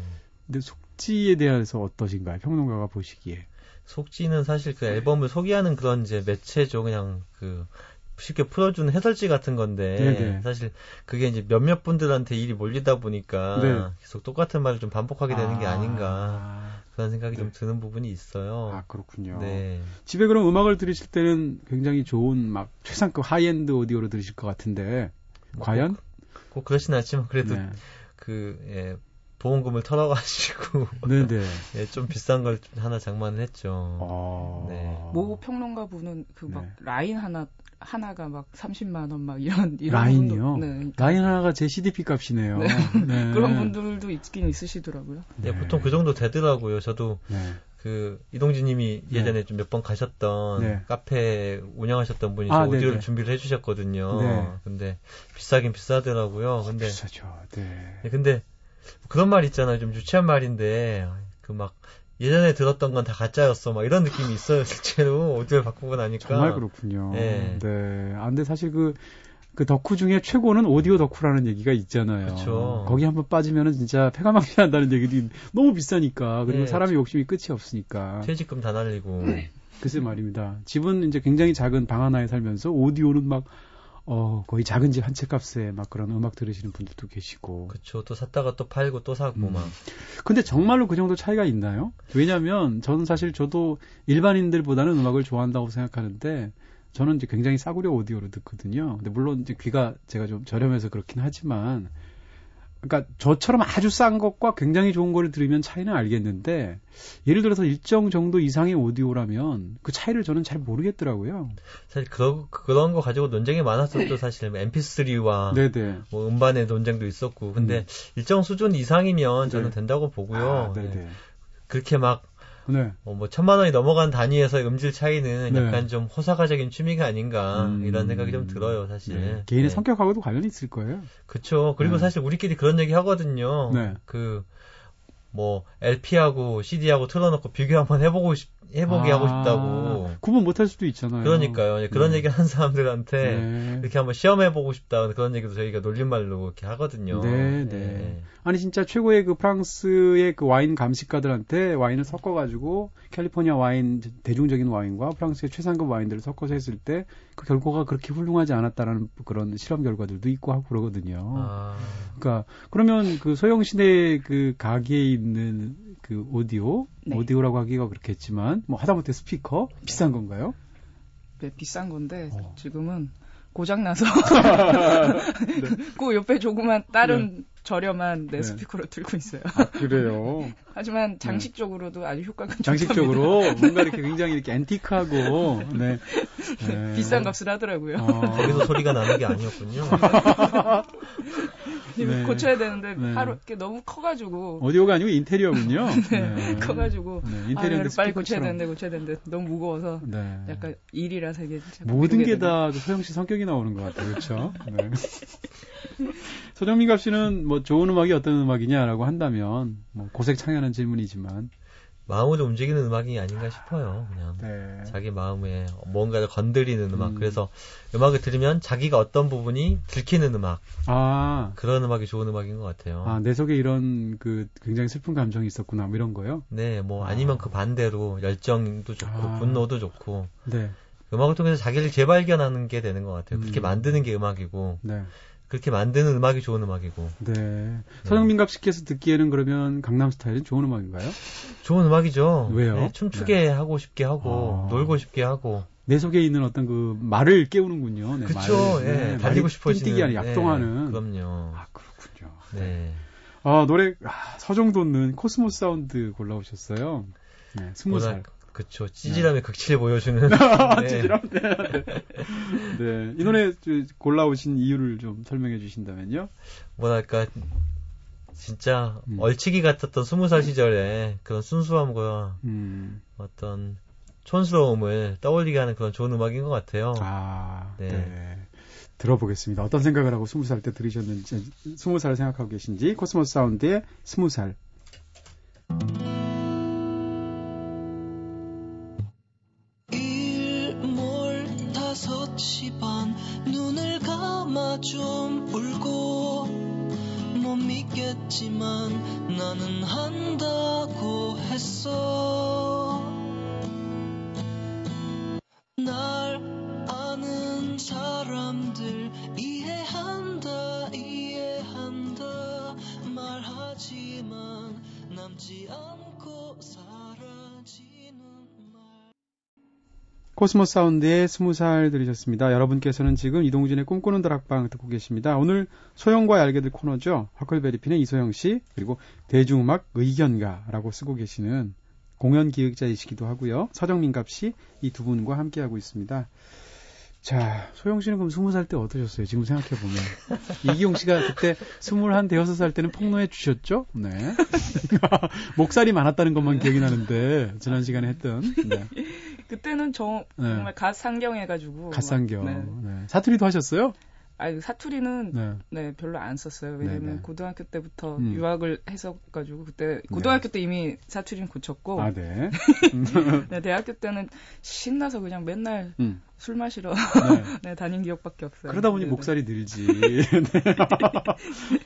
근데 속지에 대해서 어떠신가요? 평론가가 보시기에. 속지는 사실 그 앨범을 소개하는 그런 이제 매체죠. 그냥 그 쉽게 풀어주는 해설지 같은 건데 네네. 사실 그게 이제 몇몇 분들한테 일이 몰리다 보니까 네. 계속 똑같은 말을 좀 반복하게 되는 아... 게 아닌가 그런 생각이 네. 좀 드는 부분이 있어요. 아 그렇군요. 네. 집에 그럼 음악을 들으실 때는 굉장히 좋은 막 최상급 하이엔드 오디오로 들으실 것 같은데 뭐 과연? 꼭, 꼭 그렇진 않지만 그래도 네. 그 예, 보험금을 털어가지고 네네. 예, 좀 비싼 걸 하나 장만을 했죠. 아... 네. 모 평론가 분은 그막 네. 라인 하나 하나가 막 30만 원 막 이런 이런 라인이요. 네, 그러니까. 라인 하나가 제 CDP 값이네요. 네. 네. 그런 분들도 있긴 있으시더라고요. 네, 네. 보통 그 정도 되더라고요. 저도 네. 그 이동진님이 네. 예전에 좀 몇 번 가셨던 카페 운영하셨던 분이 아, 오디오를 준비를 해주셨거든요. 근데 비싸긴 비싸더라고요. 근데 비싸죠. 네. 근데 그런 말 있잖아요. 좀 유치한 말인데 그 막 예전에 들었던 건 다 가짜였어. 막 이런 느낌이 있어요. 실제로 오디오를 바꾸고 나니까. 정말 그렇군요. 네. 네. 아, 근데 사실 그, 그 덕후 중에 최고는 오디오 덕후라는 얘기가 있잖아요. 그쵸. 거기 한번 빠지면은 진짜 폐가망신 한다는 얘기들이 너무 비싸니까 그리고 네. 사람의 욕심이 끝이 없으니까. 퇴직금 다 날리고. 글쎄 말입니다. 집은 이제 굉장히 작은 방 하나에 살면서 오디오는 막 어, 거의 작은 집 한 채 값에 막 그런 음악 들으시는 분들도 계시고. 그쵸. 또 샀다가 또 팔고 또 사고 음. 막. 근데 정말로 그 정도 차이가 있나요? 왜냐면 저는 사실 저도 일반인들보다는 음악을 좋아한다고 생각하는데 저는 이제 굉장히 싸구려 오디오를 듣거든요. 근데 물론 이제 귀가 제가 좀 저렴해서 그렇긴 하지만 그러니까 저처럼 아주 싼 것과 굉장히 좋은 거를 들으면 차이는 알겠는데 예를 들어서 일정 정도 이상의 오디오라면 그 차이를 저는 잘 모르겠더라고요. 사실 그런 그런 거 가지고 논쟁이 많았었죠. 사실 MP3와 네네. 뭐 음반의 논쟁도 있었고 근데 음. 일정 수준 이상이면 저는 네. 된다고 보고요. 아, 네. 그렇게 막 네. 어, 뭐 천만 원이 넘어간 단위에서 음질 차이는 네. 약간 좀 호사가적인 취미가 아닌가 음... 이런 생각이 좀 들어요, 사실. 네. 개인의 네. 성격하고도 관련이 있을 거예요. 그렇죠. 그리고 네. 사실 우리끼리 그런 얘기 하거든요. 그 뭐 LP하고 CD하고 틀어놓고 비교 한번 해보고 싶 해보게 아, 하고 싶다고. 구분 못할 수도 있잖아요. 그러니까요. 그런 네. 얘기 하는 사람들한테 네. 이렇게 한번 시험해보고 싶다 그런 얘기도 저희가 놀림말로 이렇게 하거든요. 네, 네, 네. 아니 진짜 최고의 그 프랑스의 그 와인 감식가들한테 와인을 섞어가지고 캘리포니아 와인 대중적인 와인과 프랑스의 최상급 와인들을 섞어서 했을 때 그 결과가 그렇게 훌륭하지 않았다라는 그런 실험 결과들도 있고 하고 그러거든요. 아. 그러니까 그러면 그 소영신의 그 가게에 있는 그 오디오, 네. 오디오라고 하기가 그렇겠지만 뭐 하다못해 스피커 비싼 건가요? 네, 비싼 건데 어. 지금은 고장 나서 네. 그 옆에 조그만 다른 네. 저렴한 네, 네. 스피커로 들고 있어요. 아, 그래요. 하지만 네. 장식적으로도 아주 효과가 장식적으로 뭔가 이렇게 굉장히 이렇게 앤티크하고 네. 네. 비싼 값을 하더라고요. 어. 거기서 소리가 나는 게 아니었군요. 네. 고쳐야 되는데 네. 하루 이렇게 너무 커가지고 오디오가 아니고 인테리어군요. 네. 커가지고 네. 인테리어인데 아, 빨리 고쳐야 되는데 고쳐야 되는데 너무 무거워서 약간 일이라서 이게 모든 게 다 소영 씨 성격이 나오는 것 같아요, 그렇죠? 서정민 갑 씨는 뭐 좋은 음악이 어떤 음악이냐라고 한다면 뭐 고색 창연한 질문이지만 마음을 움직이는 음악이 아닌가 싶어요. 그냥 네. 자기 마음에 뭔가를 건드리는 음악. 음. 그래서 음악을 들으면 자기가 어떤 부분이 들키는 음악. 아 그런 음악이 좋은 음악인 것 같아요. 아 내 속에 이런 그 굉장히 슬픈 감정이 있었구나 뭐 이런 거요? 네, 뭐 아. 니면 그 반대로 열정도 좋고 아. 분노도 좋고. 네. 음악을 통해서 자기를 재발견하는 게 되는 것 같아요. 그렇게 음. 만드는 게 음악이고. 네. 그렇게 만드는 음악이 좋은 음악이고. 네. 서영민갑 씨께서 듣기에는 그러면 강남 스타일은 좋은 음악인가요? 좋은 음악이죠. 왜요? 네, 춤추게 네. 하고 싶게 하고 아. 놀고 싶게 하고. 내 속에 있는 어떤 그 말을 깨우는군요. 네, 그렇죠. 예. 네, 달리고 싶어지는. 아니 약동하는. 네, 그럼요. 아 그렇군요. 네. 아 노래 아, 서정 돋는 코스모스 사운드 골라오셨어요. 네, 스무 살. 그쵸. 찌질함의 네. 극치를 보여주는. 네. 찌질함? 네. 네. 이 노래 골라오신 이유를 좀 설명해 주신다면요? 뭐랄까, 진짜 음. 얼치기 같았던 스무 살 시절에 그런 순수함과 음. 어떤 촌스러움을 떠올리게 하는 그런 좋은 음악인 것 같아요. 아, 네. 네. 들어보겠습니다. 어떤 생각을 하고 스무 살 때 들으셨는지, 스무 살 생각하고 계신지, 코스모스 사운드의 스무 살. 믿겠지만 나는 한다고 했어. 날 아는 사람들 이해한다 이해한다. 말하지만 남지 않고 코스모스 사운드의 스무 살 들으셨습니다. 여러분께서는 지금 이동진의 꿈꾸는 다락방 듣고 계십니다. 오늘 소영과 얄개들 코너죠. 허클베리핀의 이소영 씨 그리고 대중음악 의견가라고 쓰고 계시는 공연 기획자이시기도 하고요. 서정민갑 씨 이 두 분과 함께하고 있습니다. 자, 소영 씨는 그럼 스무 살 때 어떠셨어요? 지금 생각해 보면 이기용 씨가 그때 스물한 대여섯 살 때는 폭로해 주셨죠? 네. 목살이 많았다는 것만 기억이 나는데 지난 시간에 했던. 네. 그때는 저, 네. 정말 갓 상경해가지고. 갓 상경. 네. 네. 사투리도 하셨어요? 아, 사투리는 네. 네. 별로 안 썼어요. 왜냐면 네네. 고등학교 때부터 음. 유학을 해서 가지고 그때 네. 고등학교 네. 때 이미 사투리는 고쳤고 아, 네. 네. 대학교 때는 신나서 그냥 맨날 음. 술 마시러 네. 네, 다닌 기억밖에 없어요. 그러다 보니. 목살이 늘지.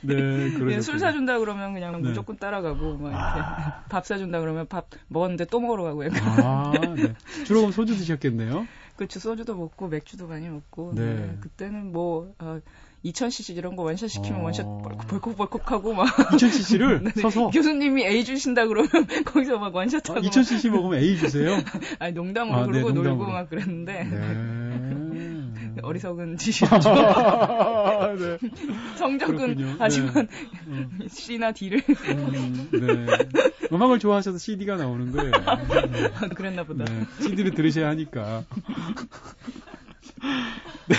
네, 네, 술 사준다 그러면 그냥 무조건 따라가고 막 이렇게 아. 밥 사준다 그러면 밥 먹었는데 또 먹으러 가고 약간. 아, 주로 소주 드셨겠네요. 그렇죠. 소주도 먹고 맥주도 많이 먹고. 네. 네. 그때는 뭐 어, 2000cc 이런 거 원샷 시키면 어... 원샷 벌컥벌컥하고 막 2000cc를 네, 서서 교수님이 A 주신다 그러면 거기서 막 원샷하고 아, 2000cc 먹으면 A 주세요? 아니 농담으로 아, 그러고 네, 농담으로. 놀고 막 그랬는데 네. 어리석은 짓이었죠. 네. 성적은 그렇군요. 하지만 네. C나 D를. 음, 네. 음악을 좋아하셔서 CD가 나오는 거예요. 아, 그랬나 보다. 네. CD를 들으셔야 하니까. 네.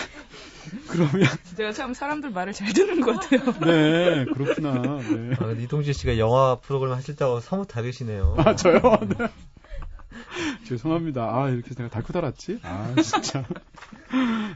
그러면 제가 참 사람들 말을 잘 듣는 것 같아요. 네, 그렇구나. 네. 아, 이동진 씨가 영화 프로그램 하실 때하고 사뭇 다르시네요. 아, 저요? 네. 죄송합니다. 아, 이렇게 내가 달고 달았지? 아, 진짜.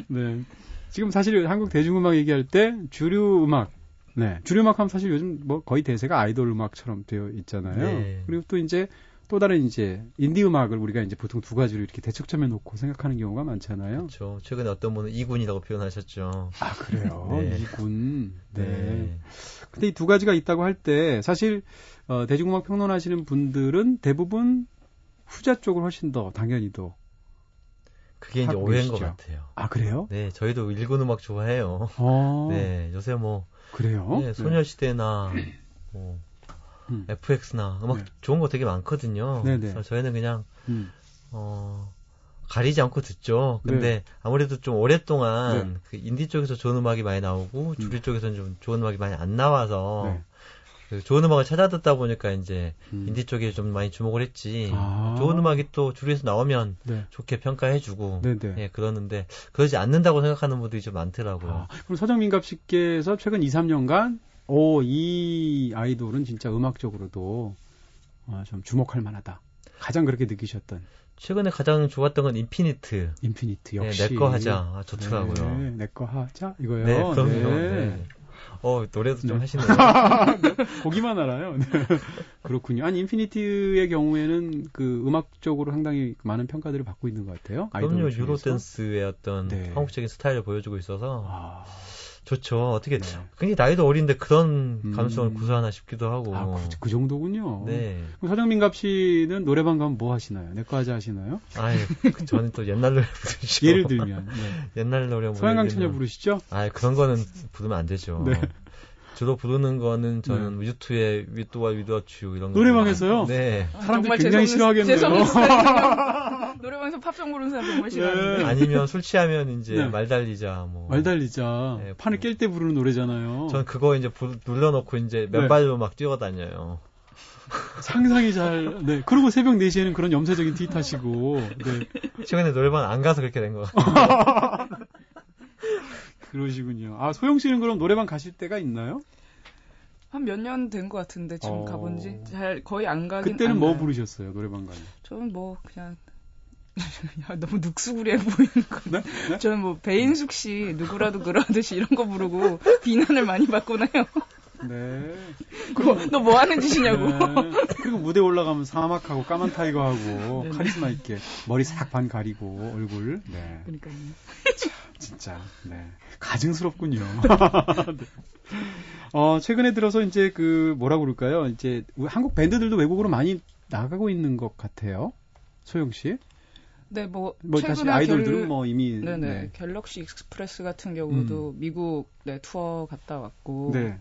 네. 지금 사실 한국 대중음악 얘기할 때 주류 음악, 네. 주류 음악 하면 사실 요즘 뭐 거의 대세가 아이돌 음악처럼 되어 있잖아요. 네. 그리고 또 이제 또 다른 이제 인디 음악을 우리가 이제 보통 두 가지로 이렇게 대척점에 놓고 생각하는 경우가 많잖아요. 그렇죠. 최근에 어떤 분은 이군이라고 표현하셨죠. 아 그래요. 네. 이군. 네. 네. 근데 이 두 가지가 있다고 할 때 사실 어, 대중음악 평론하시는 분들은 대부분 후자 쪽을 훨씬 더 당연히도 그게 이제 오해인 것 같아요. 아 그래요? 네, 저희도 일군 음악 좋아해요. 아~ 네, 요새 뭐 그래요? 네, 소녀시대나 뭐 음. FX나 음악 네. 좋은 거 되게 많거든요. 네네. 네. 그래서 저희는 그냥 음. 어 가리지 않고 듣죠. 근데 네. 아무래도 좀 오랫동안 네. 그 인디 쪽에서 좋은 음악이 많이 나오고 음. 주류 쪽에서는 좀 좋은 음악이 많이 안 나와서 네. 그 좋은 음악을 찾아 듣다 보니까 이제 음. 인디 쪽에 좀 많이 주목을 했지. 아. 좋은 음악이 또 주류에서 나오면 네. 좋게 평가해주고. 예 그러는데 그러지 않는다고 생각하는 분들이 좀 많더라고요. 아, 그럼 서정민갑 씨께서 최근 2, 3년간 오, 이 아이돌은 진짜 음악적으로도 어, 좀 주목할 만하다. 가장 그렇게 느끼셨던. 최근에 가장 좋았던 건 인피니트. 인피니트 역시. 네, 내거 하자. 아, 좋더라고요. 네, 내거 하자 이거요. 네, 그럼요. 네. 네. 어, 노래도 좀 네. 하시네요. 보기만 알아요. 네. 그렇군요. 아니, 인피니티의 경우에는 그 음악적으로 상당히 많은 평가들을 받고 있는 것 같아요. 그럼요. 유로 댄스의 어떤 네. 한국적인 스타일을 보여주고 있어서. 아. 좋죠. 어떻게 네. 굉장히 나이도 어린데 그런 음. 가능성을 음. 구사하나 싶기도 하고. 아, 그, 그 정도군요. 네. 그럼 서정민갑 씨는 노래방 가면 뭐 하시나요? 내거 하자 하시나요? 아, 저는 또 옛날 노래 부르시죠. 예를 들면 네. 옛날 노래 소양강 처녀 부르시죠? 아, 그런 거는 부르면 안 되죠. 네. 주로 부르는 거는 저는 네. 유튜의 위도와 위도추 이런 거. 노래방에서요? 네. 아, 사람들 굉장히 싫어하겠네요. 노래방에서 팝송 부르는 사람 정말 싫어하는데. 네. 아니면 술 취하면 이제 네. 말 달리자 뭐. 말 달리자. 네, 판을 깰 때 부르는 노래잖아요. 전 그거 이제 부, 눌러놓고 이제 맨발로 네. 막 뛰어다녀요. 상상이 잘, 네. 그리고 새벽 4시에는 그런 염세적인 티 타시고, 네. 최근에 노래방 안 가서 그렇게 된 것 같아요. 그러시군요. 아, 소영 씨는 그럼 노래방 가실 때가 있나요? 한 몇 년 된 것 같은데 지금 어... 가본 지 잘 거의 안 가긴 그때는 뭐 가요. 부르셨어요 노래방 가면? 저는 뭐 그냥 야, 너무 눅수구리해 보이는 거. 네? 네? 저는 뭐 배인숙 씨 누구라도 그러듯이 이런 거 부르고 비난을 많이 받곤 해요. 네. 그럼 너뭐 하는 짓이냐고. 네. 그리고 무대 올라가면 사막하고 까만 타이거하고 네. 카리스마 있게 머리 싹 반 가리고 얼굴. 네. 그러니까요. 참 진짜 네 가증스럽군요. 네. 어 최근에 들어서 이제 그 뭐라 그럴까요? 이제 한국 밴드들도 외국으로 많이 나가고 있는 것 같아요. 소영 씨. 네, 뭐, 뭐 최근에 아이돌들은 갤... 뭐 이미 네네 네. 갤럭시 익스프레스 같은 경우도 음. 미국 네, 투어 갔다 왔고 네.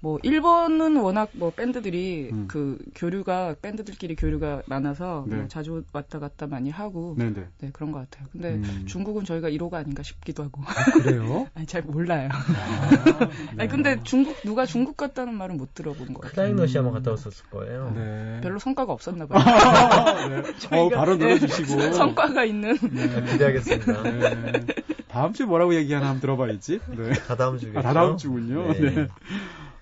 뭐 일본은 워낙 뭐 밴드들이 음. 그 교류가 밴드들끼리 교류가 많아서 네. 뭐 자주 왔다 갔다 많이 하고 네네. 네 그런 것 같아요. 근데 음. 중국은 저희가 1호가 아닌가 싶기도 하고. 아, 그래요? 아니 잘 몰라요. 아, 네. 아니 근데 중국 누가 중국 갔다는 말은 못 들어본 것 같아요. 클라이너시 한번 갔다 왔었을 거예요. 네. 별로 성과가 없었나 봐요. 아, 네. 어, 바로 늘어주시고 성과가 있는. 네. 기대하겠습니다. 네. 다음 주에 뭐라고 얘기하나 한번 들어봐야지. 네. 다다음 주겠죠. 아, 다다음 주군요. 네.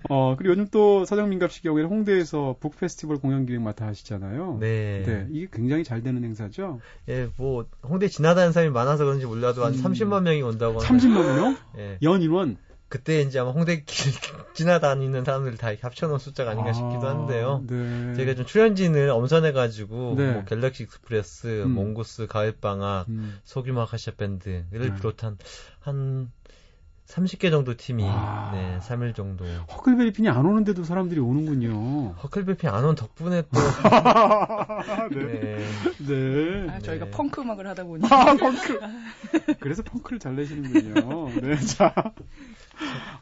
네. 어, 그리고 요즘 또 서정민갑 씨 경우에는 홍대에서 북 페스티벌 공연 기획 맡아 하시잖아요. 네. 네. 이게 굉장히 잘 되는 행사죠? 예, 뭐, 홍대 지나다니는 사람이 많아서 그런지 몰라도 한 음. 30만 명이 온다고 30만 명? 예. 연인원? 그때 이제 아마 홍대 길 지나다니는 사람들 다 합쳐놓은 숫자가 아닌가 아, 싶기도 한데요. 네. 제가 좀 출연진을 엄선해가지고 네. 뭐 갤럭시 익스프레스, 음. 몽고스, 가을방학, 음. 소규모 아카시아 밴드를 네. 비롯한 한 30개 정도 팀이 와. 네, 3일 정도. 허클베리핀이 안 오는데도 사람들이 오는군요. 허클베리핀 안 온 덕분에 또 네. 네. 네. 아, 저희가 네. 펑크 음악을 하다 보니 아, 펑크. 그래서 펑크를 잘 내시는군요. 네. 자.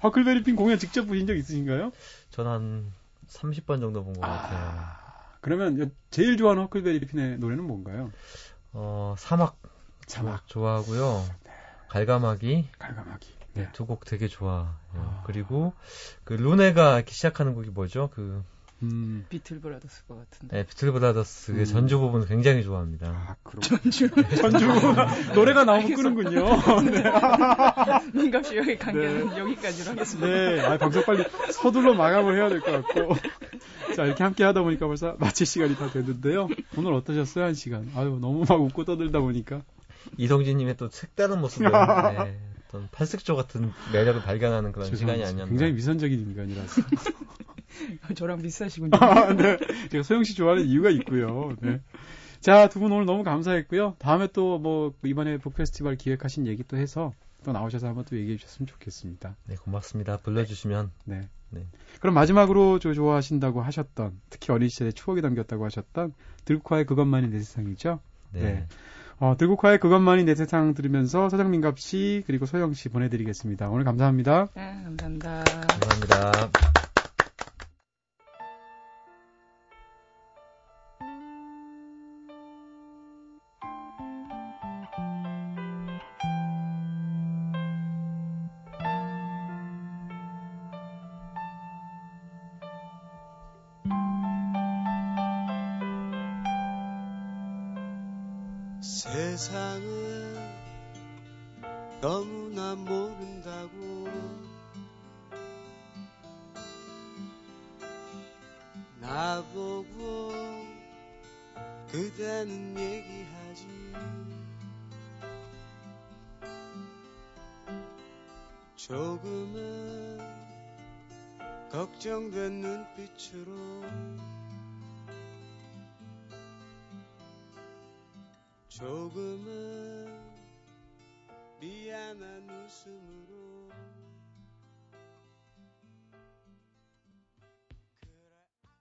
허클베리핀 공연 직접 보신 적 있으신가요? 전한 30번 정도 본것 아, 같아요. 그러면 제일 좋아하는 허클베리핀의 노래는 뭔가요? 어, 사막. 사막 좋아하고요. 네. 갈가마기. 갈가마기. 네, 두곡 되게 좋아요. 아. 그리고 그 루네가 시작하는 곡이 뭐죠? 그 음. 비틀 브라더스 것 같은데. 네, 비틀 브라더스의 음. 전주 부분을 굉장히 좋아합니다. 아, 그럼. 전주. 전주 노래가 나오면 끄는군요. 네. 민갑씨 여기 관계는 네. 여기까지로 하겠습니다. 네, 아, 방송 빨리 서둘러 마감을 해야 될 것 같고. 자, 이렇게 함께 하다 보니까 벌써 마칠 시간이 다 됐는데요. 오늘 어떠셨어요, 한 시간? 아유, 너무 막 웃고 떠들다 보니까. 이성진님의 또 색다른 모습을, 네, 어떤 팔색조 같은 매력을 발견하는 그런 죄송합니다. 시간이 아니었나. 굉장히 미선적인 인간이라서. 저랑 비슷하시군요. 아, 네. 제가 소영 씨 좋아하는 이유가 있고요. 네. 자, 두 분 오늘 너무 감사했고요. 다음에 또 뭐 이번에 북 페스티벌 기획하신 얘기 또 해서 또 나오셔서 한번 또 얘기해 주셨으면 좋겠습니다. 네, 고맙습니다. 불러주시면. 네. 네. 그럼 마지막으로 저 좋아하신다고 하셨던, 특히 어린 시절에 추억이 담겼다고 하셨던 들국화의 그것만이 내 세상이죠? 네. 네. 어, 들국화의 그것만이 내 세상 들으면서 서정민갑 씨 그리고 소영 씨 보내드리겠습니다. 오늘 감사합니다. 네, 감사합니다. 감사합니다.